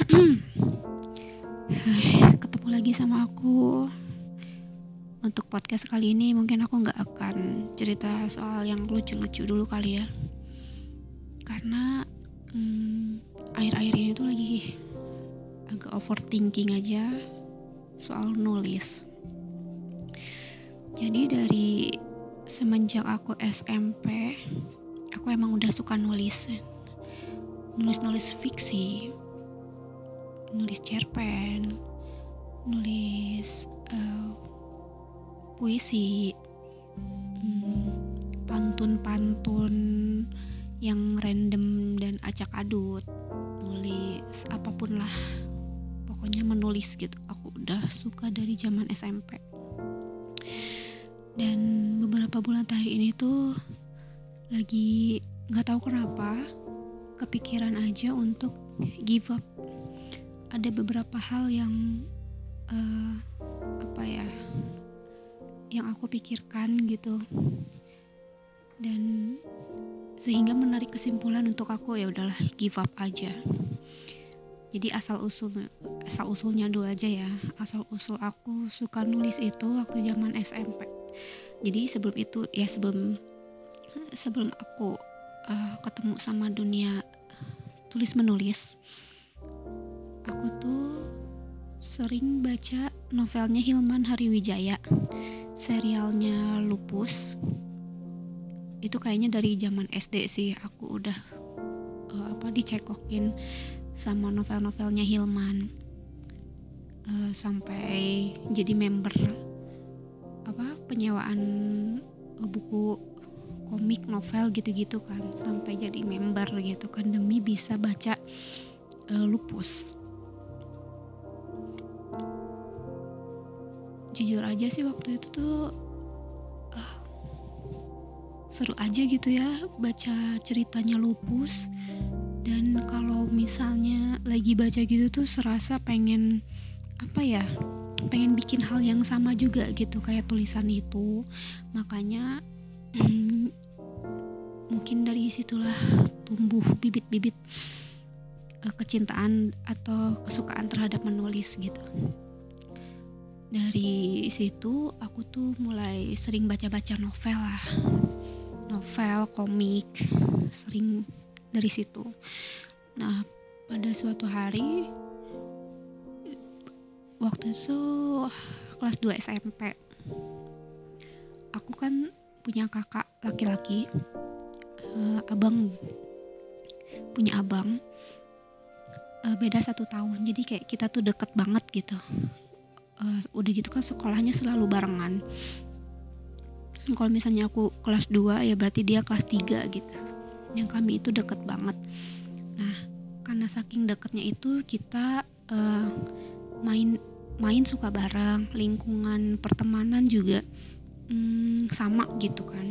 Ketemu lagi sama aku. Untuk podcast kali ini mungkin aku nggak akan cerita soal yang lucu-lucu dulu kali ya. Karena hmm, akhir-akhir ini tuh lagi agak overthinking aja soal nulis. Jadi dari semenjak aku SMP Aku emang udah suka nulis. Nulis-nulis fiksi nulis cerpen nulis uh, puisi hmm, pantun-pantun yang random dan acak adut nulis apa pun lah pokoknya menulis gitu. Aku udah suka dari zaman SMP dan beberapa bulan terakhir ini tuh lagi nggak tahu kenapa kepikiran aja untuk give up ada beberapa hal yang uh, apa ya yang aku pikirkan gitu. Dan sehingga menarik kesimpulan untuk aku ya udahlah give up aja. Jadi asal usul asal usulnya dulu aja ya. Asal usul aku suka nulis itu waktu zaman SMP jadi sebelum itu ya sebelum sebelum aku uh, ketemu sama dunia tulis menulis aku tuh sering baca novelnya Hilman Hariwijaya. Serialnya Lupus. Itu kayaknya dari zaman SD sih. Aku udah uh, apa dicekokin sama novel-novelnya Hilman. Uh, sampai jadi member apa penyewaan buku komik novel gitu-gitu kan. Sampai jadi member gitu kan. Demi bisa baca uh, lupus jujur aja sih waktu itu tuh uh, seru aja gitu ya baca ceritanya lupus. Dan kalau misalnya lagi baca gitu tuh serasa pengen apa ya pengen bikin hal yang sama juga gitu kayak tulisan itu. Makanya mungkin dari situlah tumbuh bibit-bibit uh, kecintaan atau kesukaan terhadap menulis gitu dari situ aku tuh mulai sering baca-baca novel lah. Novel komik sering dari situ. Nah pada suatu hari waktu itu kelas 2 SMP aku kan punya kakak laki-laki uh, abang. Punya abang. Uh, beda satu tahun jadi kayak kita tuh deket banget gitu uh, udah gitu kan sekolahnya selalu barengan. Kalau misalnya aku kelas 2 ya berarti dia kelas 3 gitu. Yang kami itu deket banget. Nah karena saking deketnya itu kita uh, main main suka bareng lingkungan pertemanan juga hmm, sama gitu kan.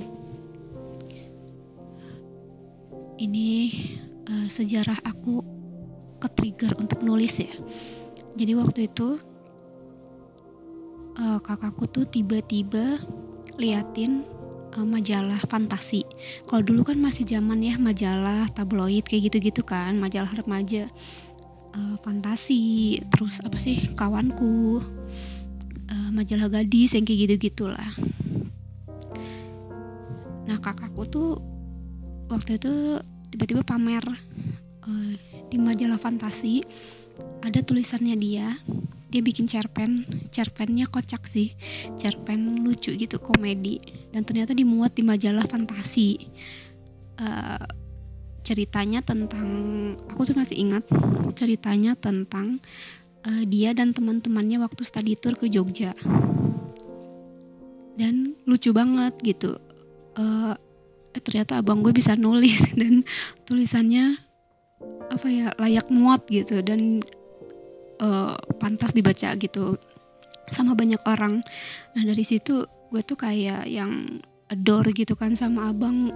Ini uh, sejarah aku ke trigger untuk nulis ya. Jadi waktu itu uh, kakakku tuh tiba-tiba liatin uh, majalah fantasi. Kalau dulu kan masih zaman ya majalah tabloid kayak gitu-gitu kan majalah remaja. Uh, fantasi terus apa sih kawanku uh, majalah gadis yang kayak gitu gitulah nah kakakku tuh waktu itu tiba-tiba pamer uh, di majalah fantasi ada tulisannya dia dia bikin cerpen cerpennya kocak sih. Cerpen lucu gitu komedi. Dan ternyata dimuat di majalah fantasi. Uh, ceritanya tentang aku tuh masih ingat ceritanya tentang uh, dia dan teman-temannya waktu study tour ke Jogja. Dan lucu banget gitu. Uh, ternyata abang gue bisa nulis dan tulisannya apa ya layak muat gitu. Dan uh, pantas dibaca gitu sama banyak orang. Nah dari situ gue tuh kayak yang adore gitu kan sama abang.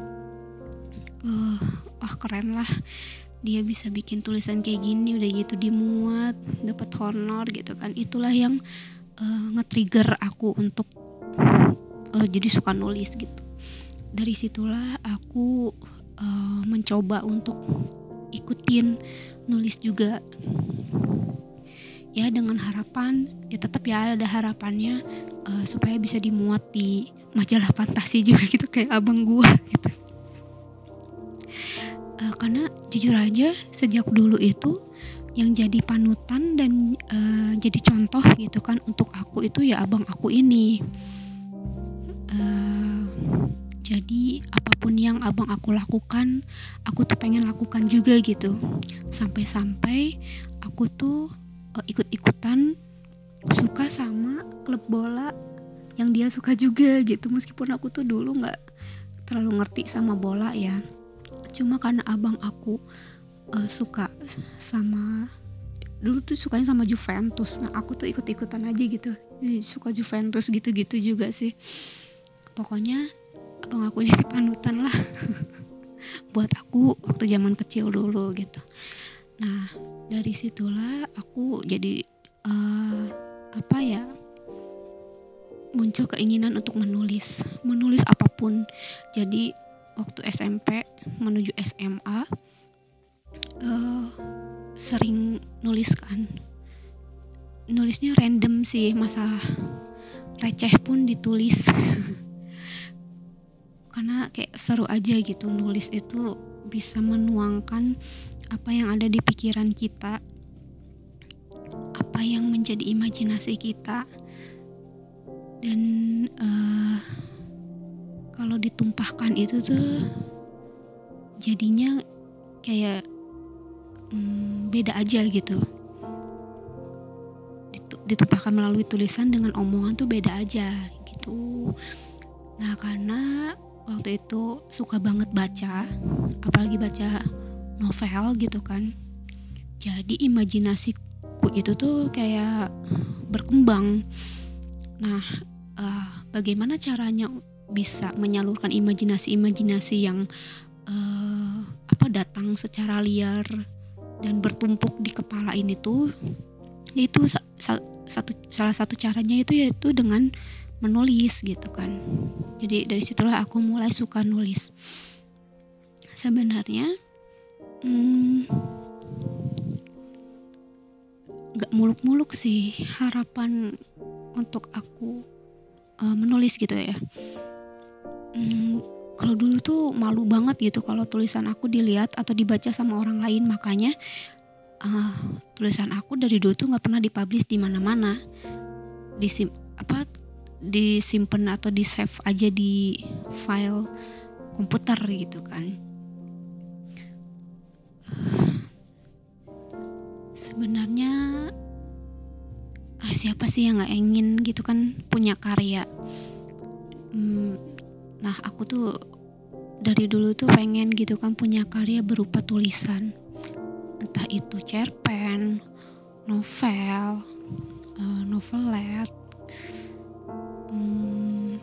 Uh, ah keren lah. Dia bisa bikin tulisan kayak gini udah gitu dimuat dapat honor gitu kan. Itulah yang uh, nge-trigger aku untuk uh, jadi suka nulis gitu. Dari situlah aku uh, mencoba untuk ikutin nulis juga ya dengan harapan ya tetap ya ada harapannya uh, supaya bisa dimuat di majalah fantasi juga gitu kayak abang gua gitu. Uh, karena jujur aja sejak dulu itu yang jadi panutan dan uh, jadi contoh gitu kan untuk aku itu ya abang aku ini. Jadi apa pun yang abang aku lakukan aku tuh pengen lakukan juga gitu. Sampai-sampai aku tuh uh, ikut-ikutan suka sama klub bola yang dia suka juga gitu. Meskipun aku tuh dulu nggak terlalu ngerti sama bola ya. Cuma karena abang aku uh, suka sama dulu tuh sukanya sama Juventus. Nah aku tuh ikut-ikutan aja gitu. Suka Juventus gitu-gitu juga sih. Pokoknya abang aku jadi panutan lah. Buat aku waktu zaman kecil dulu gitu nah dari situlah aku jadi uh, apa ya muncul keinginan untuk menulis menulis apa pun. Jadi waktu SMP menuju SMA uh, eh, sering nulis kan. Nulisnya random sih masalah receh pun ditulis. Karena kayak seru aja gitu nulis itu bisa menuangkan apa yang ada di pikiran kita apa yang menjadi imajinasi kita dan uh, kalau ditumpahkan itu tuh jadinya kayak um, beda aja gitu. Ditumpahkan melalui tulisan dengan omongan tuh beda aja gitu. Nah karena waktu itu suka banget baca apalagi baca novel gitu kan. Jadi imajinasiku itu tuh kayak berkembang. Nah uh, bagaimana caranya bisa menyalurkan imajinasi-imajinasi yang uh, apa datang secara liar dan bertumpuk di kepala ini tuh? Itu sa sa satu salah satu caranya itu yaitu dengan menulis gitu kan. Jadi dari situlah aku mulai suka nulis. Sebenarnya hmm, gak muluk-muluk sih harapan untuk aku uh, menulis gitu ya. Hmm, kalau dulu tuh malu banget gitu kalau tulisan aku dilihat atau dibaca sama orang lain. Makanya uh, tulisan aku dari dulu tuh nggak pernah dipublish di mana-mana. Di apa disimpan atau di save aja di file komputer gitu kan sebenarnya ah, siapa sih yang nggak ingin gitu kan punya karya? Hmm, nah aku tuh dari dulu tuh pengen gitu kan punya karya berupa tulisan. Entah itu cerpen novel uh, novelet hmm,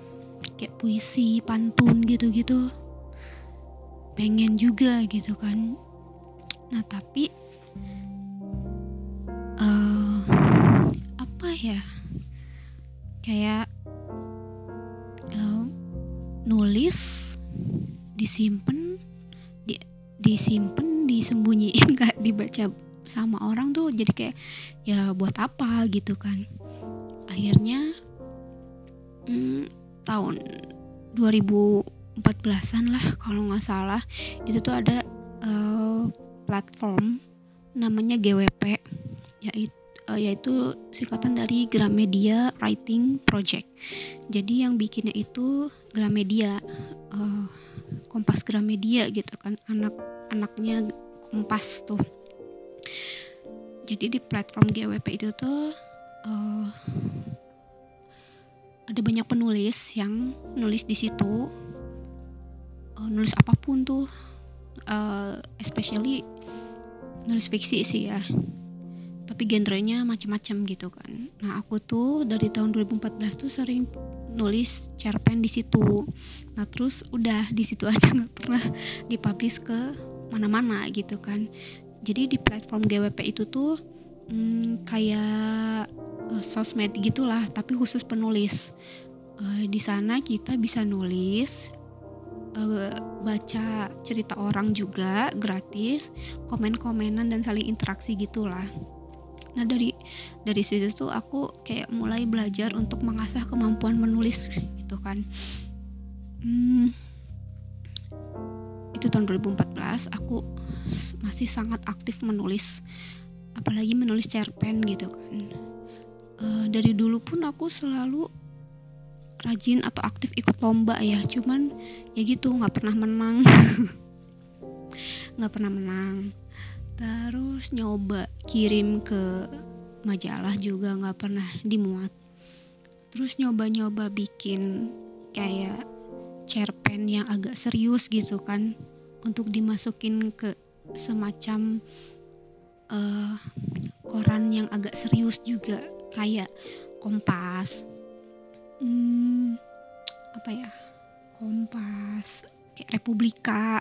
kayak puisi pantun gitu-gitu. Pengen juga gitu kan. Nah tapi ya. Kayak uh, nulis disimpan di disimpan disembunyiin gak dibaca sama orang tuh jadi kayak ya buat apa gitu kan. Akhirnya hmm, tahun 2014an lah kalau nggak salah itu tuh ada uh, platform namanya GWP yaitu yaitu singkatan dari Gramedia Writing Project. Jadi yang bikinnya itu Gramedia, uh, Kompas Gramedia gitu kan, anak-anaknya Kompas tuh. Jadi di platform GWP itu tuh uh, ada banyak penulis yang nulis di situ, uh, nulis apa pun tuh, uh, especially nulis fiksi sih ya tapi genrenya macam-macam gitu kan. Nah aku tuh dari tahun 2014 tuh sering nulis cerpen di situ. Nah terus udah di situ aja nggak pernah dipublish ke mana-mana gitu kan. Jadi di platform GWP itu tuh hmm, kayak uh, sosmed gitulah tapi khusus penulis. Uh, di sana kita bisa nulis uh, baca cerita orang juga gratis komen-komenan dan saling interaksi gitulah nah dari dari situ tuh aku kayak mulai belajar untuk mengasah kemampuan menulis gitu kan. Hmm, itu tahun 2014 aku masih sangat aktif menulis. Apalagi menulis cerpen gitu kan. E, dari dulu pun aku selalu rajin atau aktif ikut lomba ya. Cuman ya gitu nggak pernah menang. Nggak pernah menang terus nyoba kirim ke majalah juga nggak pernah dimuat. Terus nyoba-nyoba bikin kayak cerpen yang agak serius gitu kan untuk dimasukin ke semacam uh, koran yang agak serius juga kayak Kompas. Hmm, apa ya? Kompas kayak Republika.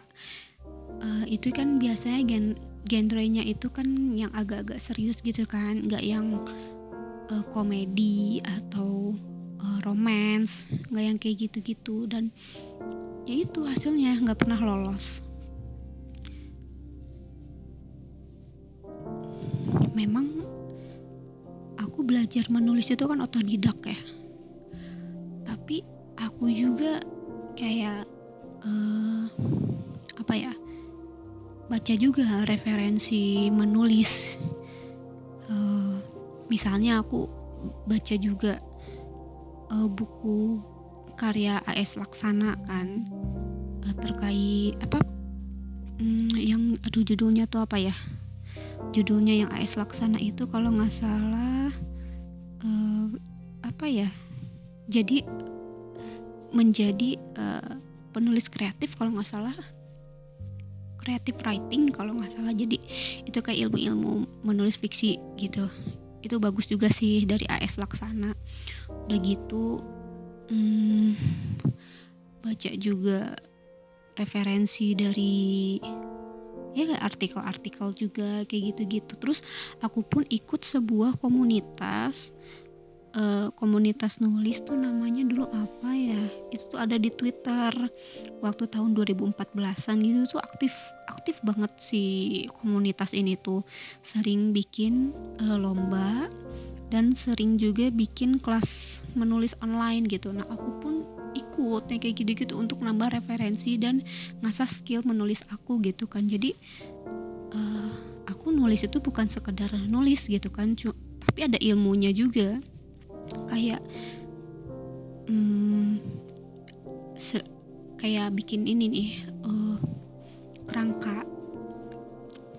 Uh, itu kan biasanya gen genrenya itu kan yang agak-agak serius gitu kan nggak yang uh, komedi atau uh, romance nggak yang kayak gitu-gitu. Dan ya itu hasilnya nggak pernah lolos. Memang aku belajar menulis itu kan otodidak ya. Tapi aku juga kayak uh, apa ya baca juga referensi menulis. Uh, misalnya aku baca juga uh, buku karya AS Laksana kan uh, terkait apa um, yang aduh judulnya tuh apa ya? Judulnya yang AS Laksana itu kalau nggak salah uh, apa ya? Jadi menjadi uh, penulis kreatif kalau nggak salah kreatif writing kalau nggak salah. Jadi itu kayak ilmu-ilmu menulis fiksi gitu. Itu bagus juga sih dari AS Laksana. Udah gitu hmm, baca juga referensi dari ya kayak artikel-artikel juga kayak gitu-gitu. Terus aku pun ikut sebuah komunitas uh, komunitas nulis tuh namanya dulu apa ya? Itu tuh ada di Twitter. Waktu tahun 2014an gitu tuh aktif aktif banget si komunitas ini tuh. Sering bikin uh, lomba dan sering juga bikin kelas menulis online gitu. Nah aku pun ikut ya kayak gitu-gitu untuk nambah referensi dan ngasah skill menulis aku gitu kan. Jadi uh, aku nulis itu bukan sekedar nulis gitu kan tapi ada ilmunya juga kayak hmm, se kayak bikin ini nih uh, kerangka.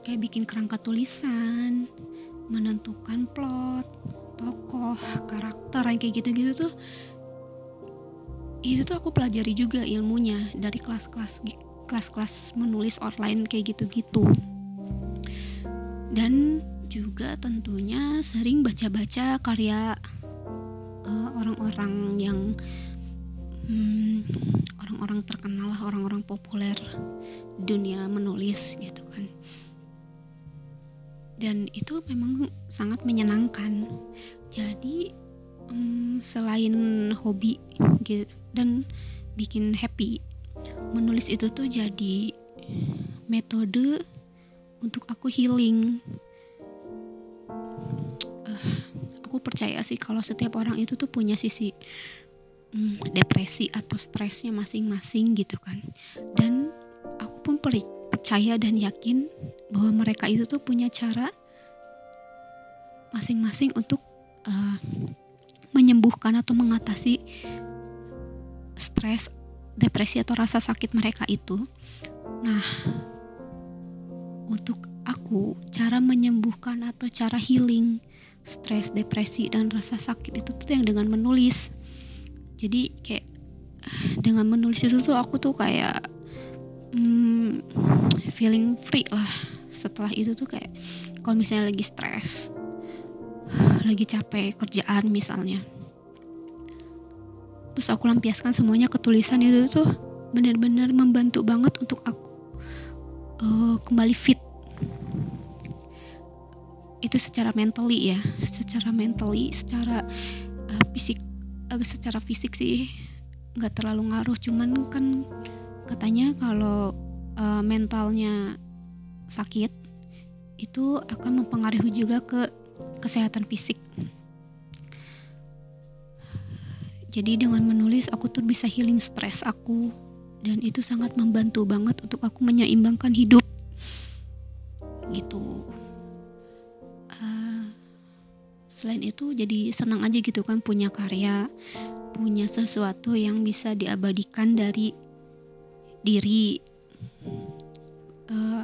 Kayak bikin kerangka tulisan menentukan plot tokoh karakter yang kayak gitu-gitu tuh itu tuh aku pelajari juga ilmunya dari kelas-kelas kelas-kelas menulis online kayak gitu-gitu. Dan juga tentunya sering baca-baca karya orang-orang yang hmm, orang-orang terkenal lah orang-orang populer dunia menulis gitu kan. Dan itu memang sangat menyenangkan. Jadi um, selain hobi gitu, dan bikin happy menulis itu tuh jadi metode untuk aku healing aku percaya sih kalau setiap orang itu tuh punya sisi hmm, depresi atau stresnya masing-masing gitu kan dan aku pun percaya dan yakin bahwa mereka itu tuh punya cara masing-masing untuk uh, menyembuhkan atau mengatasi stres, depresi atau rasa sakit mereka itu. Nah, untuk aku cara menyembuhkan atau cara healing stres, depresi dan rasa sakit itu tuh yang dengan menulis. Jadi kayak dengan menulis itu tuh aku tuh kayak hmm, feeling free lah. Setelah itu tuh kayak kalau misalnya lagi stres, lagi capek kerjaan misalnya, terus aku lampiaskan semuanya ke tulisan itu tuh benar-benar membantu banget untuk aku uh, kembali fit itu secara mentally ya secara mentally secara uh, fisik uh, secara fisik sih. Nggak terlalu ngaruh cuman kan katanya kalau uh, mentalnya sakit itu akan mempengaruhi juga ke kesehatan fisik. Jadi dengan menulis aku tuh bisa healing stres aku. Dan itu sangat membantu banget untuk aku menyeimbangkan hidup. Gitu selain itu jadi senang aja gitu kan punya karya punya sesuatu yang bisa diabadikan dari diri. Uh,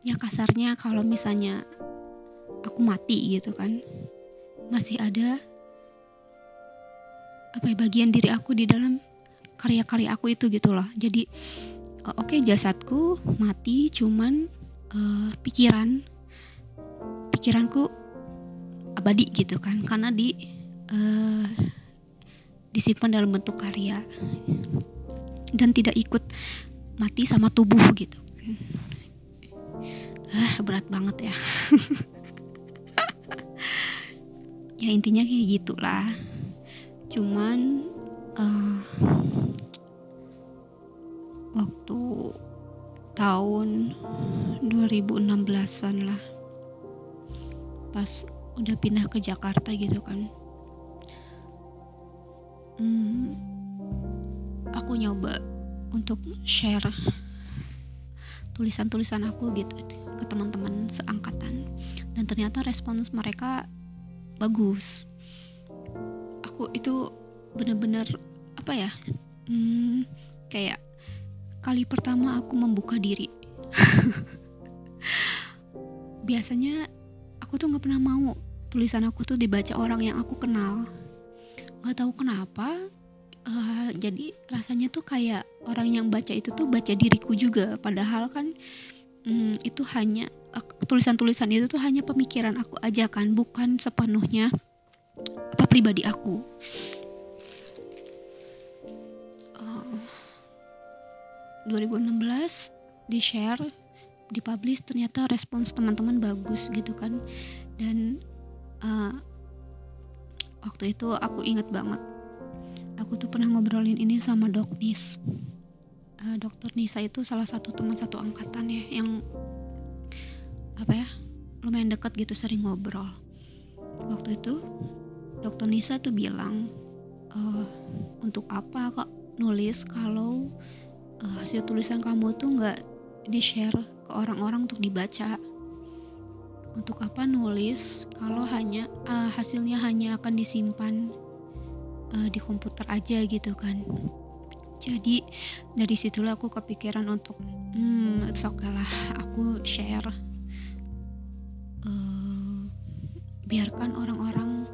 ya kasarnya kalau misalnya aku mati gitu kan masih ada apa ya bagian diri aku di dalam karya-karya aku itu gitu loh. Jadi uh, oke okay, jasadku mati cuman uh, pikiran pikiranku abadi gitu kan. Karena di uh, disimpan dalam bentuk karya. Dan tidak ikut mati sama tubuh gitu. Ah berat banget ya. Ya intinya kayak gitulah. Cuman uh, waktu tahun 2016an lah. Pas udah pindah ke Jakarta gitu kan. Hmm, aku nyoba untuk share tulisan-tulisan aku gitu ke teman-teman seangkatan. Dan ternyata respons mereka bagus. Aku itu bener-bener apa ya hmm, kayak kali pertama aku membuka diri. Biasanya aku tuh nggak pernah mau. Tulisan aku tuh dibaca orang yang aku kenal. Nggak tahu kenapa uh, jadi rasanya tuh kayak orang yang baca itu tuh baca diriku juga. Padahal kan um, itu hanya uh, tulisan-tulisan itu tuh hanya pemikiran aku aja kan bukan sepenuhnya apa pribadi aku. Uh, 2016 di share dipublish ternyata respons teman-teman bagus gitu kan. Dan uh, waktu itu aku inget banget. Aku tuh pernah ngobrolin ini sama dok Nis. Uh, dokter Nisa itu salah satu teman satu angkatan ya yang apa ya lumayan deket gitu sering ngobrol. Waktu itu dokter Nisa tuh bilang uh, untuk apa kak nulis kalau uh, hasil tulisan kamu tuh nggak di share ke orang-orang untuk dibaca. Untuk apa nulis kalau hanya uh, hasilnya hanya akan disimpan uh, di komputer aja gitu kan. Jadi dari situlah aku kepikiran untuk hmm oke lah aku share. Uh, biarkan orang-orang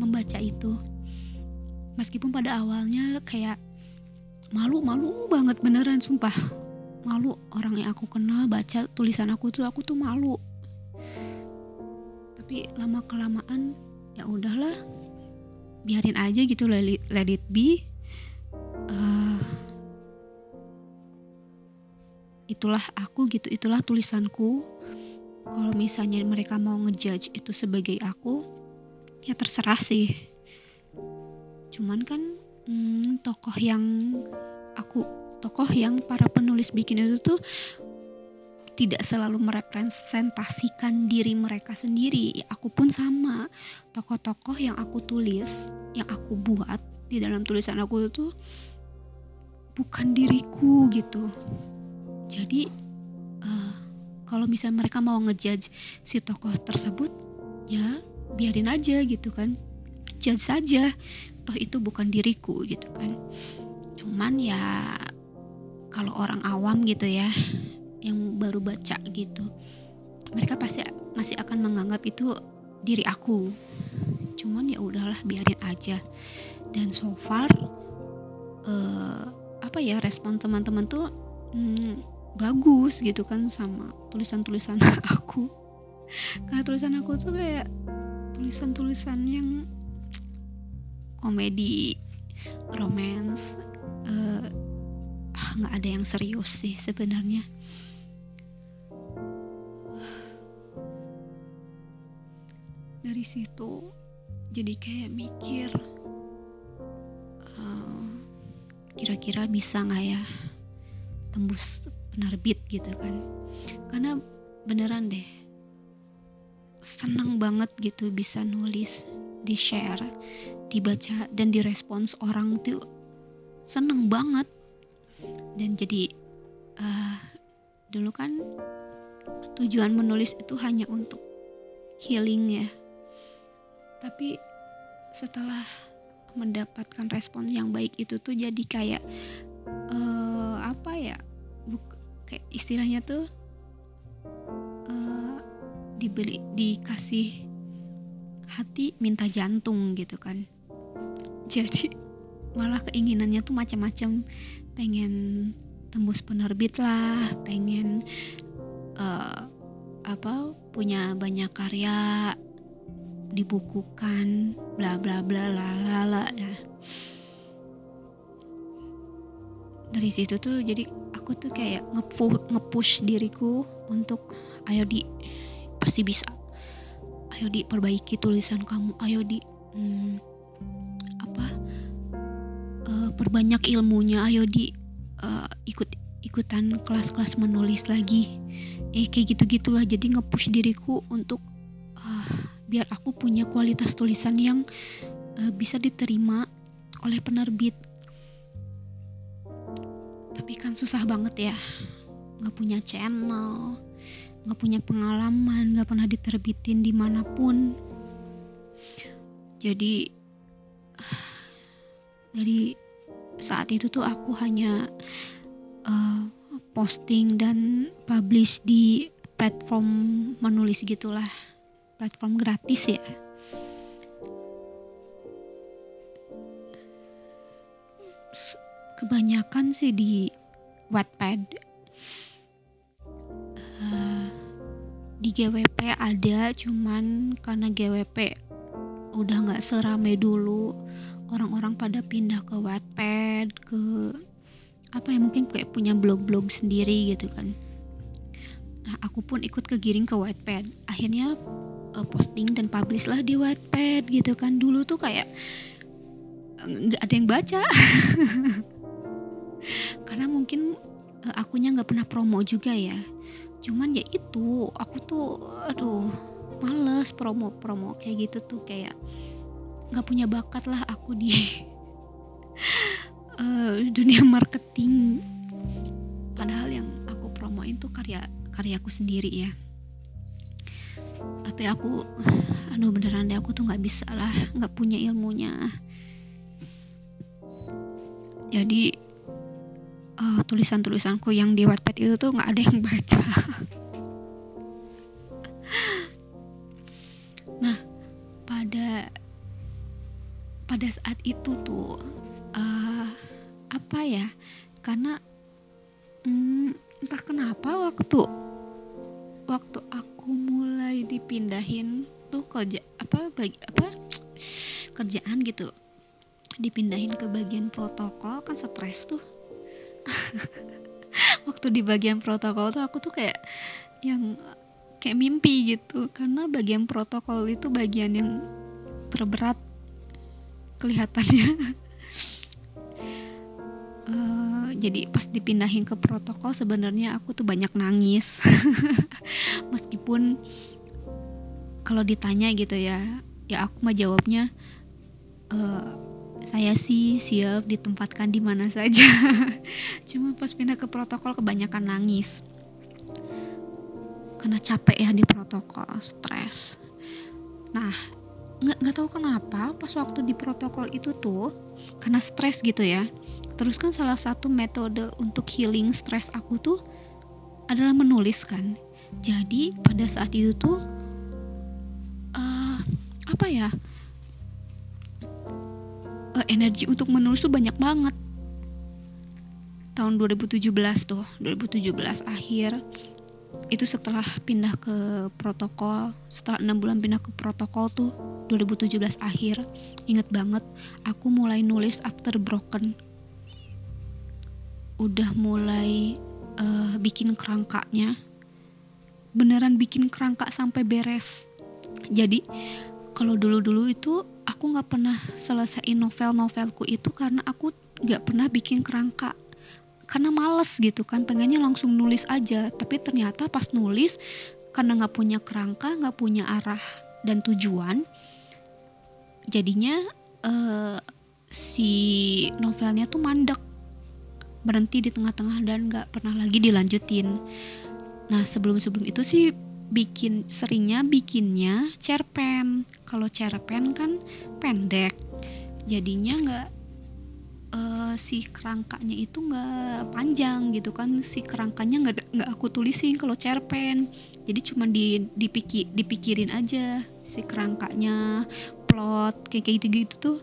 membaca itu. Meskipun pada awalnya kayak malu malu banget beneran sumpah malu. Orang yang aku kenal baca tulisan aku tuh aku tuh malu. Tapi lama kelamaan ya udahlah biarin aja gitu let it, be. Uh, itulah aku gitu itulah tulisanku. Kalau misalnya mereka mau ngejudge itu sebagai aku ya terserah sih. Cuman kan hmm, tokoh yang aku tokoh yang para penulis bikin itu tuh tidak selalu merepresentasikan diri mereka sendiri. Aku pun sama. Tokoh-tokoh yang aku tulis, yang aku buat di dalam tulisan aku itu bukan diriku gitu. Jadi uh, kalau misalnya mereka mau ngejudge si tokoh tersebut, ya biarin aja gitu kan judge saja toh itu bukan diriku gitu kan cuman ya kalau orang awam gitu ya yang baru baca gitu mereka pasti masih akan menganggap itu diri aku. Cuman ya udahlah biarin aja. Dan so far uh, apa ya respon teman-teman tuh hmm, bagus gitu kan sama tulisan-tulisan aku. Karena tulisan aku tuh kayak tulisan-tulisan yang komedi romance uh, nggak ada yang serius sih sebenarnya. Dari situ jadi kayak mikir uh, kira-kira bisa nggak ya tembus penerbit gitu kan. Karena beneran deh seneng banget gitu bisa nulis di share dibaca dan direspons orang tuh seneng banget dan jadi uh, dulu kan tujuan menulis itu hanya untuk healing ya. Tapi setelah mendapatkan respon yang baik itu tuh jadi kayak uh, apa ya Buk, kayak istilahnya tuh uh, dibeli dikasih hati minta jantung gitu kan. Jadi malah keinginannya tuh macam-macam pengen tembus penerbit lah pengen uh, apa punya banyak karya dibukukan bla bla bla la la la ya. Dari situ tuh jadi aku tuh kayak ngepu ngepush diriku untuk ayo di pasti bisa. Ayo di perbaiki tulisan kamu. Ayo di hmm, apa perbanyak ilmunya. Ayo di. Uh, ikut ikutan kelas-kelas menulis lagi. Eh kayak gitu gitulah jadi ngepush diriku untuk biar aku punya kualitas tulisan yang uh, bisa diterima oleh penerbit. Tapi kan susah banget ya. Nggak punya channel nggak punya pengalaman nggak pernah diterbitin di mana pun. Jadi dari saat itu tuh aku hanya uh, posting dan publish di platform menulis gitulah. Platform gratis ya. Kebanyakan sih di Wattpad. Uh, di GWP ada cuman karena GWP udah nggak serame dulu orang-orang pada pindah ke Wattpad ke apa ya mungkin kayak punya blog-blog sendiri gitu kan. Nah aku pun ikut kegiring ke Wattpad. Akhirnya uh, posting dan publish lah di Wattpad gitu kan. Dulu tuh kayak nggak ada yang baca. Karena mungkin uh, akunya nggak pernah promo juga ya. Cuman ya itu aku tuh aduh males promo-promo kayak gitu tuh kayak nggak punya bakat lah aku di uh, dunia marketing. Padahal yang aku promoin tuh karya karyaku sendiri ya. Tapi aku aduh beneran deh aku tuh nggak bisa lah nggak punya ilmunya. Jadi uh, tulisan-tulisanku yang di Wattpad itu tuh nggak ada yang baca pada saat itu tuh uh, apa ya karena hmm, entah kenapa waktu waktu aku mulai dipindahin tuh kerja apa bagi apa kerjaan gitu dipindahin ke bagian protokol kan stres tuh. Waktu di bagian protokol tuh aku tuh kayak yang kayak mimpi gitu karena bagian protokol itu bagian yang terberat kelihatannya. Uh, jadi pas dipindahin ke protokol sebenarnya aku tuh banyak nangis. Meskipun kalau ditanya gitu ya ya aku mah jawabnya uh, saya sih siap ditempatkan di mana saja. Cuma pas pindah ke protokol kebanyakan nangis. Karena capek ya di protokol stres. Nah nggak nggak tahu kenapa pas waktu di protokol itu tuh karena stres gitu ya. Terus kan salah satu metode untuk healing stres aku tuh adalah menulis kan. Jadi pada saat itu tuh uh, apa ya uh, energi untuk menulis tuh banyak banget. Tahun 2017 tuh 2017 akhir itu setelah pindah ke protokol setelah enam bulan pindah ke protokol tuh 2017 akhir. Inget banget aku mulai nulis after broken. Udah mulai uh, bikin kerangkanya. Beneran bikin kerangka sampai beres. Jadi kalau dulu-dulu itu aku nggak pernah selesaiin novel-novelku itu karena aku nggak pernah bikin kerangka karena males gitu kan pengennya langsung nulis aja. Tapi ternyata pas nulis karena nggak punya kerangka nggak punya arah dan tujuan jadinya uh, si novelnya tuh mandek. Berhenti di tengah-tengah dan nggak pernah lagi dilanjutin. Nah sebelum-sebelum itu sih bikin seringnya bikinnya cerpen. Kalau cerpen kan pendek jadinya nggak uh, si kerangkanya itu nggak panjang gitu kan. Si kerangkanya nggak nggak aku tulisin kalau cerpen. Jadi cuma di dipikir dipikirin aja si kerangkanya plot kayak gitu gitu tuh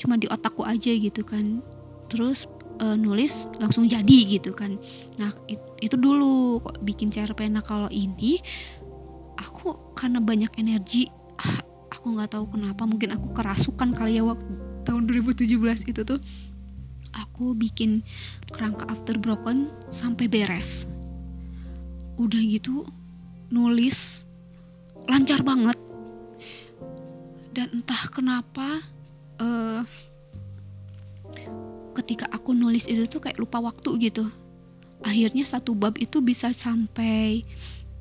cuma di otakku aja gitu kan. Terus uh, nulis langsung jadi gitu kan. Nah it, itu dulu kok bikin cerpen. Nah kalau ini aku karena banyak energi ah, aku nggak tahu kenapa. Mungkin aku kerasukan kali ya waktu tahun 2017 itu tuh aku bikin kerangka after broken sampai beres. Udah gitu nulis lancar banget. Dan entah kenapa uh, ketika aku nulis itu tuh kayak lupa waktu gitu. Akhirnya satu bab itu bisa sampai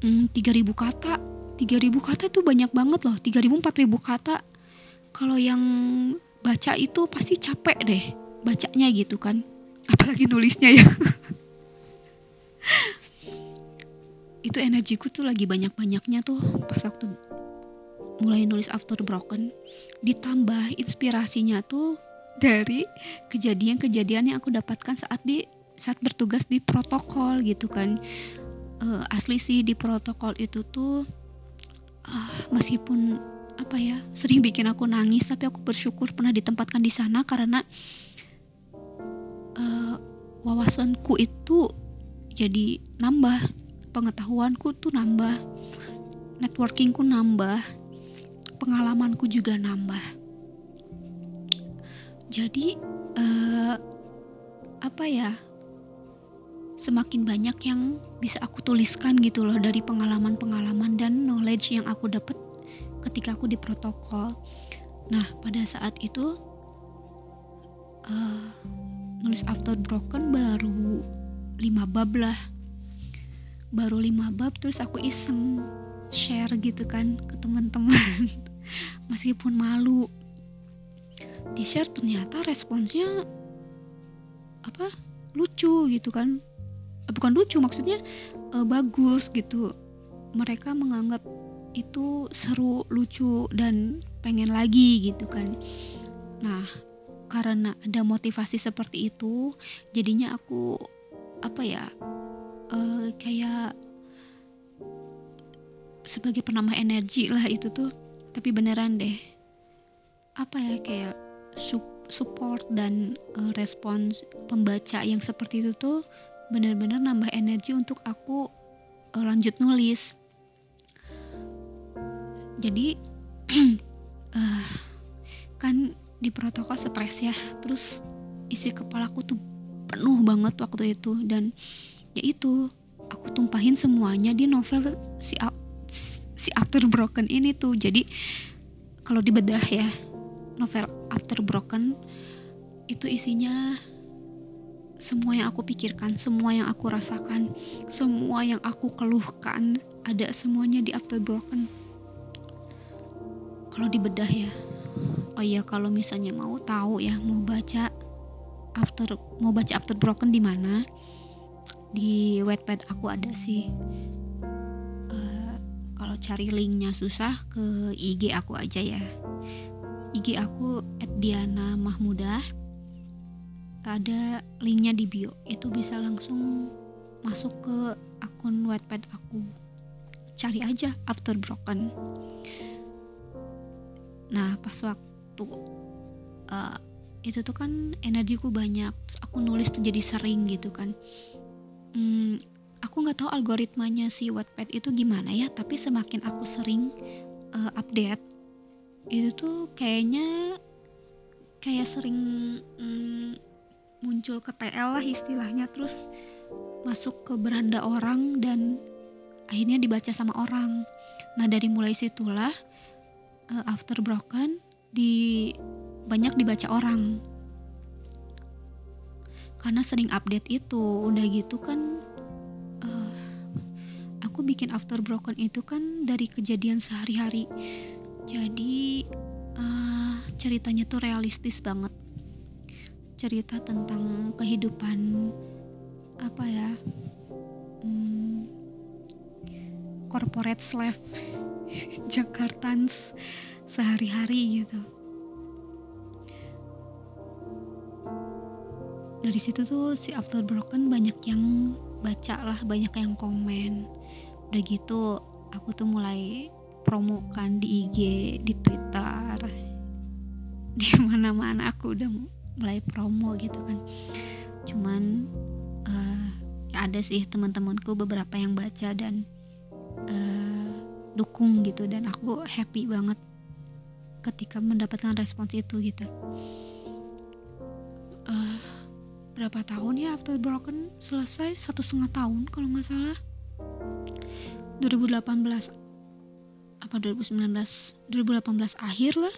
hmm, 3000 kata. 3000 kata tuh banyak banget loh 3000 4000 kata. Kalau yang baca itu pasti capek deh bacanya gitu kan. Apalagi nulisnya ya. Itu energiku tuh lagi banyak-banyaknya tuh pas waktu mulai nulis After Broken. Ditambah inspirasinya tuh dari kejadian-kejadian yang aku dapatkan saat di saat bertugas di protokol gitu kan. Uh, asli sih di protokol itu tuh uh, meskipun apa ya sering bikin aku nangis tapi aku bersyukur pernah ditempatkan di sana karena uh, wawasanku itu jadi nambah pengetahuanku tuh nambah networkingku nambah pengalamanku juga nambah jadi uh, apa ya semakin banyak yang bisa aku tuliskan gitu loh dari pengalaman-pengalaman dan knowledge yang aku dapat ketika aku di protokol. Nah pada saat itu uh, nulis after broken baru lima bab lah, baru lima bab terus aku iseng share gitu kan ke teman-teman. Meskipun malu. Di share ternyata responsnya apa? Lucu gitu kan. Bukan lucu maksudnya uh, bagus gitu. Mereka menganggap itu seru lucu dan pengen lagi gitu kan. Nah karena ada motivasi seperti itu jadinya aku apa ya uh, kayak sebagai penambah energi lah itu tuh. Tapi beneran deh apa ya kayak support dan uh, respons pembaca yang seperti itu tuh benar-benar nambah energi untuk aku uh, lanjut nulis. Jadi uh, kan di protokol stres ya. Terus isi kepalaku tuh penuh banget waktu itu. Dan ya itu aku tumpahin semuanya di novel si si After Broken ini tuh. Jadi kalau dibedah ya novel After Broken itu isinya semua yang aku pikirkan, semua yang aku rasakan, semua yang aku keluhkan, ada semuanya di After Broken. Kalau dibedah ya, oh iya kalau misalnya mau tahu ya mau baca After mau baca After Broken di mana? Di Wattpad aku ada sih. Uh, kalau cari linknya susah ke IG aku aja ya. IG aku @diana mahmudah ada linknya di bio itu bisa langsung masuk ke akun Wattpad aku cari aja After Broken nah pas waktu uh, itu tuh kan energiku banyak terus aku nulis tuh jadi sering gitu kan hmm, aku nggak tahu algoritmanya si Wattpad itu gimana ya tapi semakin aku sering uh, update itu tuh kayaknya kayak sering hmm, muncul ke TL lah istilahnya terus masuk ke beranda orang dan akhirnya dibaca sama orang. Nah dari mulai situlah uh, After Broken di banyak dibaca orang karena sering update itu udah gitu kan uh, aku bikin After Broken itu kan dari kejadian sehari-hari. Jadi uh, ceritanya tuh realistis banget. Cerita tentang kehidupan apa ya? Hmm, corporate slave Jakartans sehari-hari gitu. Dari situ tuh si After Broken banyak yang baca lah banyak yang komen. Udah gitu aku tuh mulai promokan di IG di Twitter. Di mana-mana aku udah mulai promo gitu kan. Cuman uh, ya ada sih teman-temanku beberapa yang baca dan uh, dukung gitu dan aku happy banget ketika mendapatkan respons itu gitu. Uh, berapa tahun ya After Broken? Selesai satu setengah tahun kalau nggak salah. 2018 apa 2019 2018 akhir lah.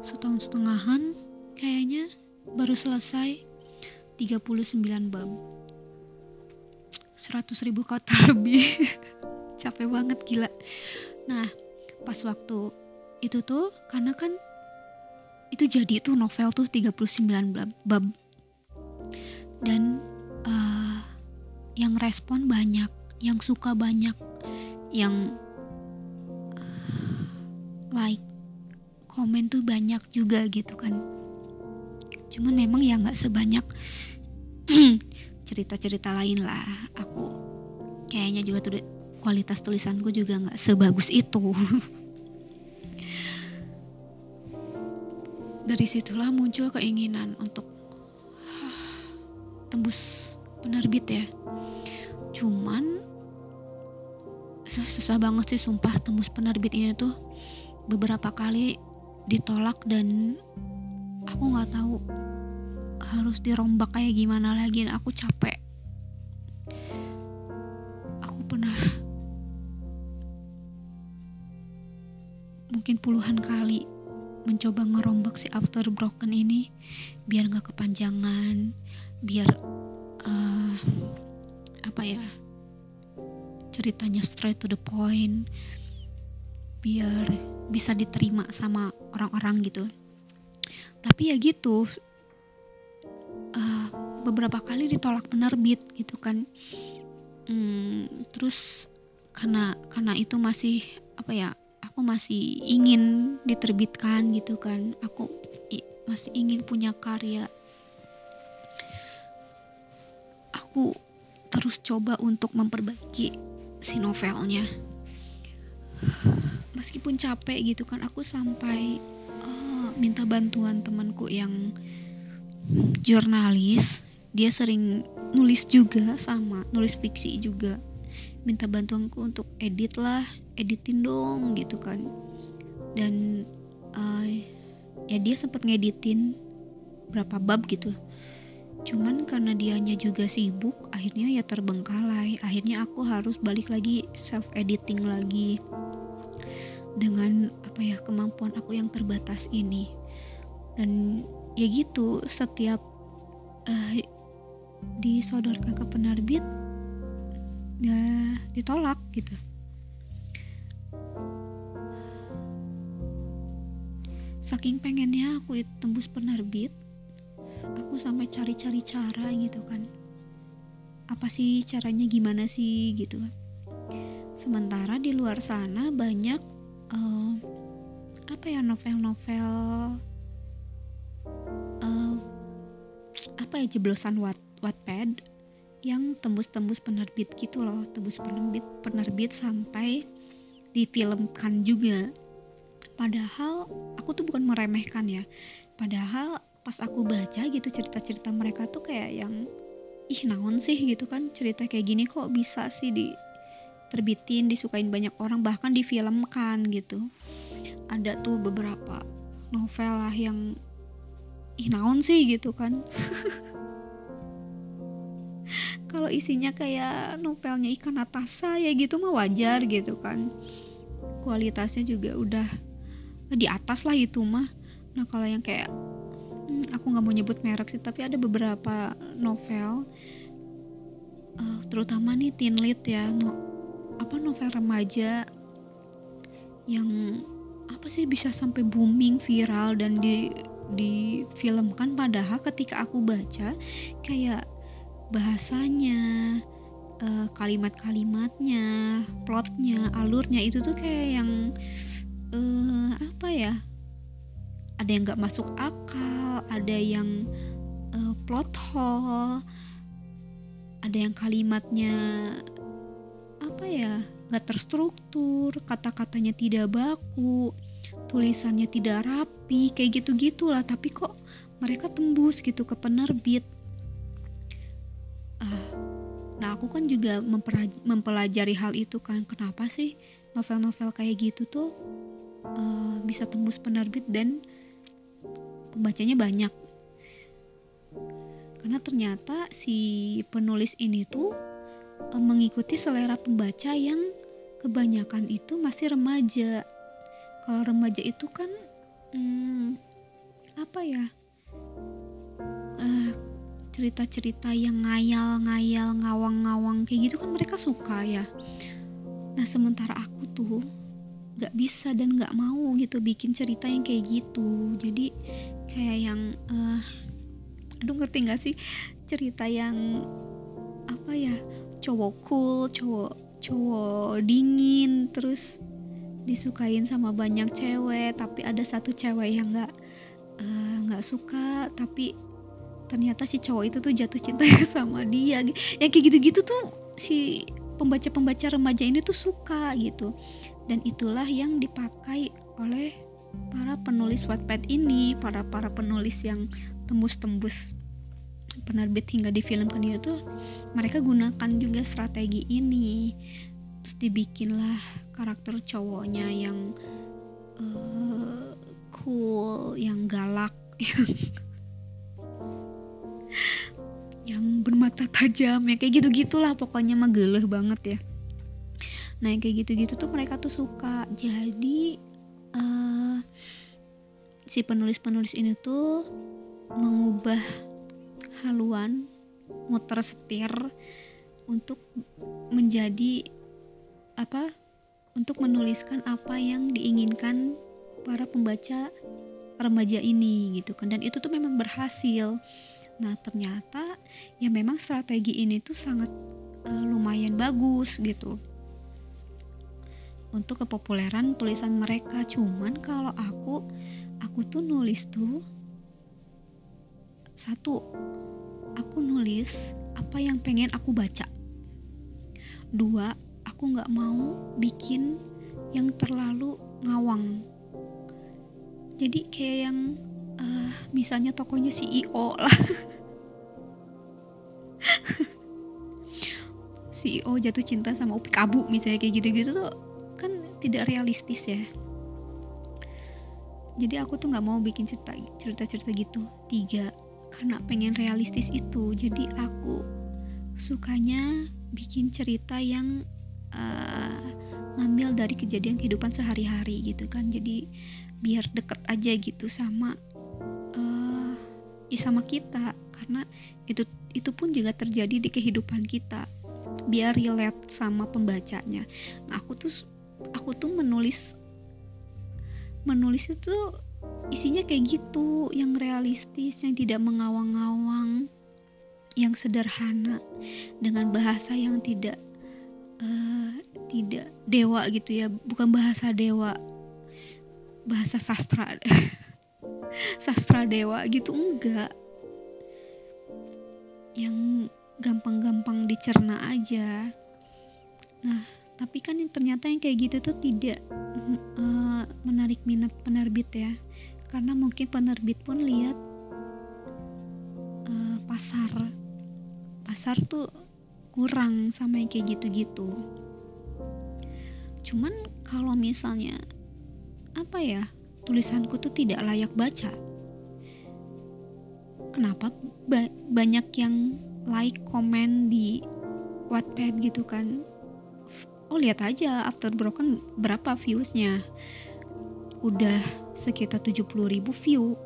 Setahun setengahan kayaknya. Baru selesai 39 bab 100 ribu kata lebih. Capek banget gila. Nah pas waktu itu tuh karena kan itu jadi tuh novel tuh 39 bab, dan uh, yang respon banyak yang suka banyak yang uh, like komen tuh banyak juga gitu kan. Cuman memang ya nggak sebanyak cerita-cerita lain lah. Aku kayaknya juga tuh kualitas tulisanku juga nggak sebagus itu dari situlah muncul keinginan untuk tembus penerbit ya. Cuman susah banget sih sumpah tembus penerbit ini tuh. Beberapa kali ditolak dan aku nggak tahu harus dirombak kayak gimana lagi. Aku capek. Aku pernah mungkin puluhan kali mencoba ngerombak si After Broken ini biar nggak kepanjangan biar uh, apa ya ceritanya straight to the point biar bisa diterima sama orang-orang gitu. Tapi ya gitu uh, beberapa kali ditolak penerbit gitu kan. Hmm, terus karena karena itu masih apa ya aku masih ingin diterbitkan gitu kan. Aku masih ingin punya karya. Aku terus coba untuk memperbaiki si novelnya. Meskipun capek gitu kan aku sampai uh, minta bantuan temanku yang jurnalis. Dia sering nulis juga sama nulis fiksi juga minta bantuanku untuk edit lah editin dong gitu kan. Dan uh, ya dia sempat ngeditin berapa bab gitu. Cuman karena dianya juga sibuk akhirnya ya terbengkalai. Akhirnya aku harus balik lagi self editing lagi. Dengan apa ya kemampuan aku yang terbatas ini. Dan ya gitu setiap uh, disodorkan ke penerbit ya ditolak gitu. Saking pengennya aku tembus penerbit aku sampai cari-cari cara gitu kan. Apa sih caranya gimana sih gitu kan. Sementara di luar sana banyak uh, apa ya novel-novel uh, apa ya jeblosan wat Wattpad yang tembus-tembus penerbit gitu loh tembus penerbit penerbit sampai difilmkan juga. Padahal aku tuh bukan meremehkan ya. Padahal pas aku baca gitu cerita-cerita mereka tuh kayak yang ih naon sih? gitu kan cerita kayak gini kok bisa sih di terbitin disukain banyak orang bahkan difilmkan gitu. Ada tuh beberapa novel lah yang ih naon sih? gitu kan kalau isinya kayak novelnya ikan Natasa ya gitu mah wajar gitu kan. Kualitasnya juga udah di atas lah itu mah. Nah kalau yang kayak hmm, aku nggak mau nyebut merek sih tapi ada beberapa novel uh, terutama nih teen lead ya no, apa novel remaja yang apa sih bisa sampai booming viral dan di difilmkan padahal ketika aku baca kayak bahasanya uh, kalimat-kalimatnya plotnya alurnya itu tuh kayak yang uh, apa ya? Ada yang nggak masuk akal ada yang uh, plot hole ada yang kalimatnya apa ya nggak terstruktur kata-katanya tidak baku tulisannya tidak rapi kayak gitu gitulah tapi kok mereka tembus gitu ke penerbit uh, nah aku kan juga mempelajari hal itu kan. Kenapa sih novel-novel kayak gitu tuh uh, bisa tembus penerbit dan pembacanya banyak? Karena ternyata si penulis ini tuh uh, mengikuti selera pembaca yang kebanyakan itu masih remaja. Kalau remaja itu kan hmm, apa ya cerita-cerita yang ngayal-ngayal ngawang-ngawang kayak gitu kan mereka suka ya. Nah sementara aku tuh gak bisa dan gak mau gitu bikin cerita yang kayak gitu. Jadi kayak yang uh, aduh ngerti gak sih? Cerita yang apa ya? Cowok cool cowok cowok dingin terus disukain sama banyak cewek tapi ada satu cewek yang eh, nggak uh, suka tapi ternyata si cowok itu tuh jatuh cinta sama dia yang kayak gitu-gitu tuh si pembaca-pembaca remaja ini tuh suka gitu. Dan itulah yang dipakai oleh para penulis Wattpad ini para para penulis yang tembus-tembus penerbit hingga difilmkan itu mereka gunakan juga strategi ini. Terus dibikinlah karakter cowoknya yang uh, cool yang galak yang bermata tajam ya kayak gitu gitulah pokoknya mah geleh banget ya. Nah yang kayak gitu gitu tuh mereka tuh suka. Jadi uh, si penulis penulis ini tuh mengubah haluan muter setir untuk menjadi apa? Untuk menuliskan apa yang diinginkan para pembaca remaja ini gitu kan. Dan itu tuh memang berhasil nah ternyata ya memang strategi ini tuh sangat uh, lumayan bagus gitu. Untuk kepopuleran tulisan mereka. Cuman kalau aku aku tuh nulis tuh satu aku nulis apa yang pengen aku baca. Dua aku nggak mau bikin yang terlalu ngawang. Jadi kayak yang uh, misalnya tokonya CEO lah. CEO jatuh cinta sama Upik Abu misalnya kayak gitu-gitu tuh kan tidak realistis ya. Jadi aku tuh nggak mau bikin cerita cerita-cerita gitu. Tiga karena pengen realistis itu. Jadi aku sukanya bikin cerita yang uh, ngambil dari kejadian kehidupan sehari-hari gitu kan. Jadi biar deket aja gitu sama sama kita karena itu itu pun juga terjadi di kehidupan kita. Biar relate sama pembacanya. Nah aku tuh aku tuh menulis menulis itu isinya kayak gitu yang realistis yang tidak mengawang-awang yang sederhana dengan bahasa yang tidak uh, tidak dewa gitu ya bukan bahasa dewa bahasa sastra sastra dewa gitu enggak. Yang gampang-gampang dicerna aja. Nah tapi kan yang ternyata yang kayak gitu tuh tidak uh, menarik minat penerbit ya. Karena mungkin penerbit pun lihat uh, pasar pasar tuh kurang sama yang kayak gitu-gitu. Cuman kalau misalnya apa ya tulisanku tuh tidak layak baca. Kenapa ba banyak yang like komen di Wattpad gitu kan? Oh lihat aja After Broken berapa viewsnya. Udah sekitar 70 ribu view.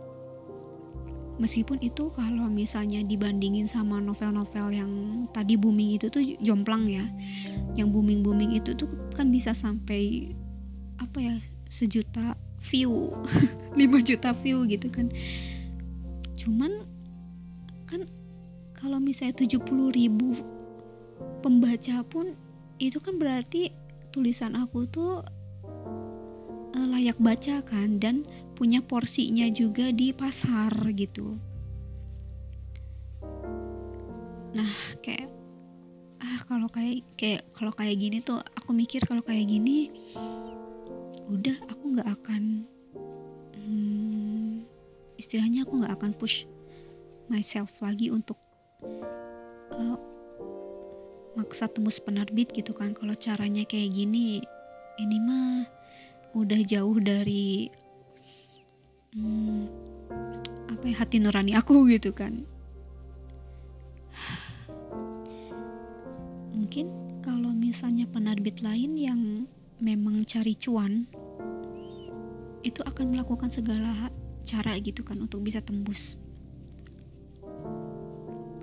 Meskipun itu kalau misalnya dibandingin sama novel-novel yang tadi booming itu tuh jomplang ya. Yang booming-booming itu tuh kan bisa sampai apa ya sejuta view. 5 juta view gitu kan. Cuman kan kalau misalnya 70 ribu pembaca pun itu kan berarti tulisan aku tuh uh, layak baca kan dan punya porsinya juga di pasar gitu. Nah kayak ah kalau kayak kayak kalau kayak gini tuh aku mikir kalau kayak gini udah aku nggak akan hmm, istilahnya aku nggak akan push myself lagi untuk uh, maksa tembus penerbit gitu kan. Kalau caranya kayak gini ini mah udah jauh dari hmm, apa ya hati nurani aku gitu kan. Mungkin kalau misalnya penerbit lain yang memang cari cuan itu akan melakukan segala cara gitu kan untuk bisa tembus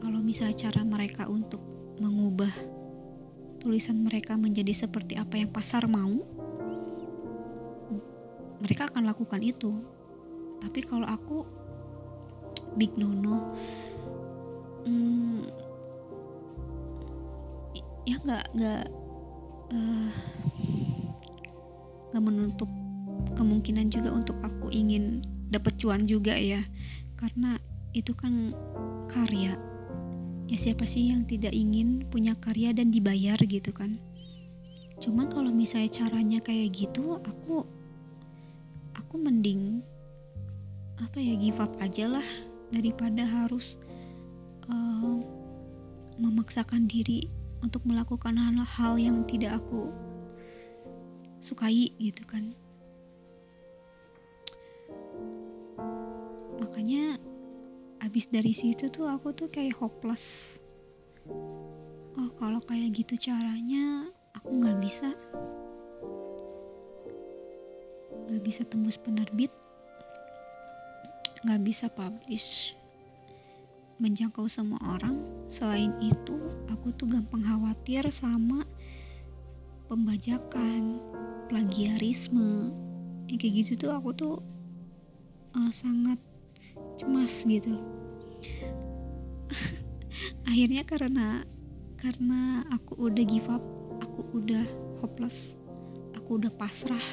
kalau misalnya cara mereka untuk mengubah tulisan mereka menjadi seperti apa yang pasar mau, mereka akan lakukan itu. Tapi kalau aku big no no, hmm, ya nggak nggak uh, nggak menutup kemungkinan juga untuk aku ingin dapat cuan juga ya, karena itu kan karya. Ya siapa sih yang tidak ingin punya karya dan dibayar gitu kan? Cuman kalau misalnya caranya kayak gitu aku aku mending apa ya give up aja lah daripada harus uh, memaksakan diri untuk melakukan hal-hal yang tidak aku sukai gitu kan makanya abis dari situ tuh aku tuh kayak hopeless. Oh kalau kayak gitu caranya aku nggak bisa. Nggak bisa tembus penerbit. Nggak bisa publish. Menjangkau semua orang. Selain itu aku tuh gampang khawatir sama pembajakan plagiarisme. Yang kayak gitu tuh aku tuh uh, sangat cemas gitu. Akhirnya karena karena aku udah give up aku udah hopeless aku udah pasrah.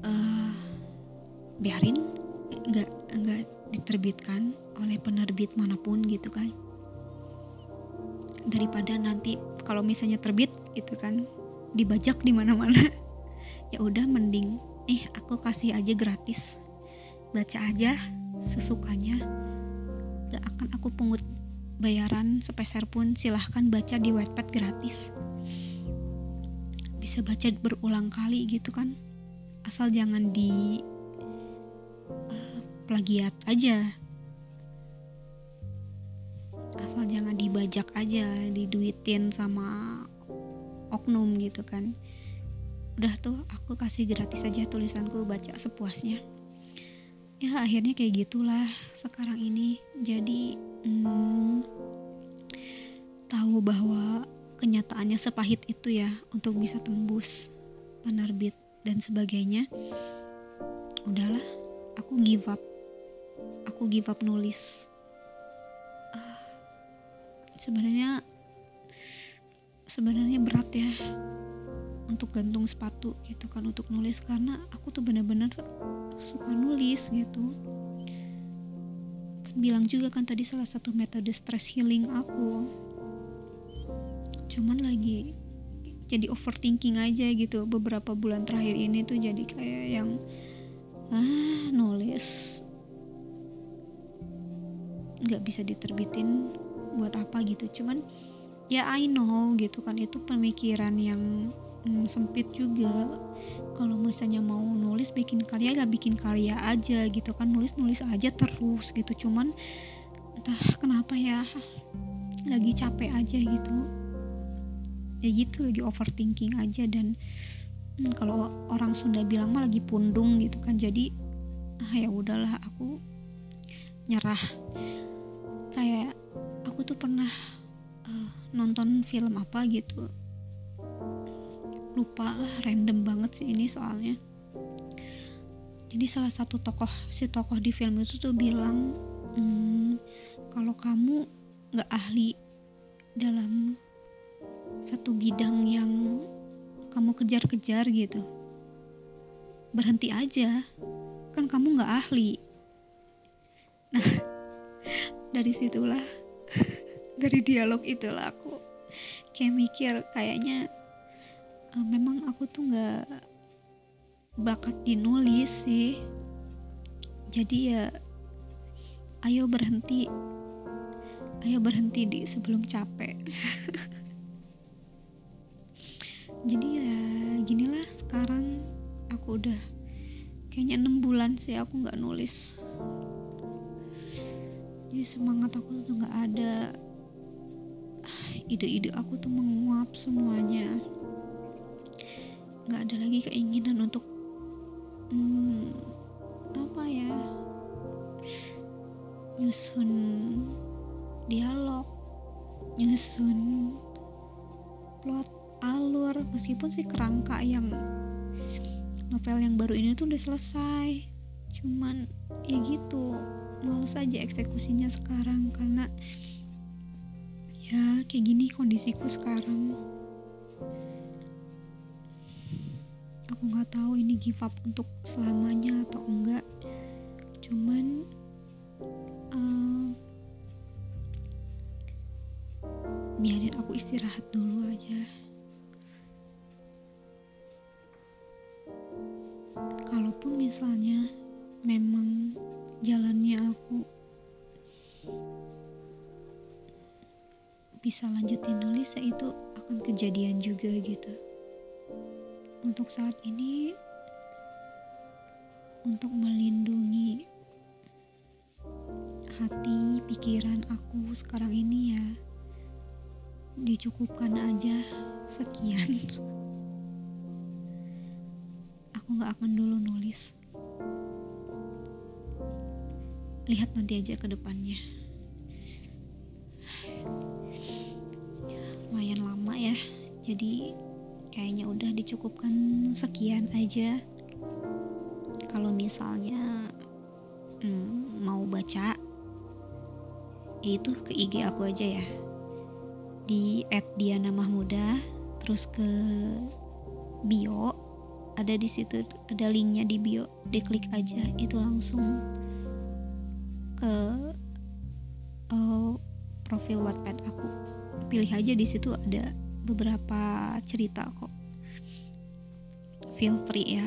Uh, biarin nggak nggak diterbitkan oleh penerbit mana pun gitu kan. Daripada nanti kalau misalnya terbit gitu kan dibajak di mana-mana. Ya udah mending eh aku kasih aja gratis baca aja sesukanya. Gak akan aku pungut bayaran sepeser pun. Silahkan baca di Wattpad gratis. Bisa baca berulang kali gitu kan. Asal jangan di uh, plagiat aja. Asal jangan dibajak aja diduitin sama oknum gitu kan. Udah tuh aku kasih gratis aja tulisanku baca sepuasnya ya akhirnya kayak gitulah sekarang ini. Jadi hmm, tahu bahwa kenyataannya sepahit itu ya untuk bisa tembus penerbit dan sebagainya. Udahlah aku give up. Aku give up nulis. Uh, sebenarnya sebenarnya berat ya untuk gantung sepatu gitu kan untuk nulis. Karena aku tuh bener-bener suka nulis gitu. Kan bilang juga kan tadi salah satu metode stress healing aku. Cuman lagi jadi overthinking aja gitu. Beberapa bulan terakhir ini tuh jadi kayak yang ah nulis. Nggak bisa diterbitin buat apa gitu. Cuman ya I know gitu kan itu pemikiran yang hmm, sempit juga. Kalau misalnya mau nulis bikin karya ya bikin karya aja gitu kan. Nulis nulis aja terus gitu. Cuman entah kenapa ya lagi capek aja gitu. Ya gitu lagi overthinking aja dan hmm, kalau orang Sunda bilang mah lagi pundung gitu kan. Jadi ah ya udahlah aku nyerah. Kayak aku tuh pernah uh, nonton film apa gitu lupa lah random banget sih ini soalnya. Jadi salah satu tokoh si tokoh di film itu tuh bilang hmm, kalau kamu nggak ahli dalam satu bidang yang kamu kejar-kejar gitu berhenti aja. Kan kamu nggak ahli. Nah dari situlah dari dialog itulah aku kayak mikir kayaknya uh, memang aku tuh nggak bakat dinulis sih. Jadi ya ayo berhenti. Ayo berhenti di sebelum capek. Jadi ya ginilah sekarang aku udah kayaknya enam bulan sih aku nggak nulis. Jadi semangat aku tuh nggak ada. Ide-ide aku tuh menguap semuanya nggak ada lagi keinginan untuk hmm, apa ya nyusun dialog nyusun plot alur meskipun sih kerangka yang novel yang baru ini tuh udah selesai. Cuman ya gitu males aja eksekusinya sekarang karena ya kayak gini kondisiku sekarang aku nggak tahu ini give up untuk selamanya atau enggak. Cuman uh, biarin aku istirahat dulu aja. Kalaupun misalnya memang jalannya aku bisa lanjutin nulis ya itu akan kejadian juga gitu untuk saat ini untuk melindungi hati pikiran aku sekarang ini ya dicukupkan aja sekian. Aku gak akan dulu nulis. Lihat nanti aja ke depannya. Lumayan lama ya jadi kayaknya udah dicukupkan sekian aja. Kalau misalnya hmm, mau baca itu ke IG aku aja ya. Di @diana mahmuda terus ke bio ada di situ ada linknya di bio diklik aja itu langsung ke uh, profil Wattpad aku. Pilih aja di situ ada beberapa cerita kok feel free ya.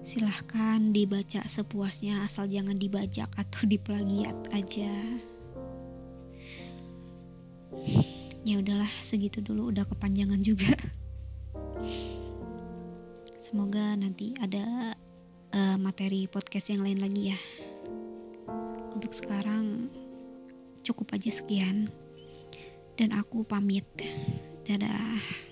Silahkan dibaca sepuasnya asal jangan dibajak atau diplagiat aja. Ya udahlah segitu dulu udah kepanjangan juga. Semoga nanti ada uh, materi podcast yang lain lagi ya. Untuk sekarang cukup aja sekian. Dan aku pamit. Dadah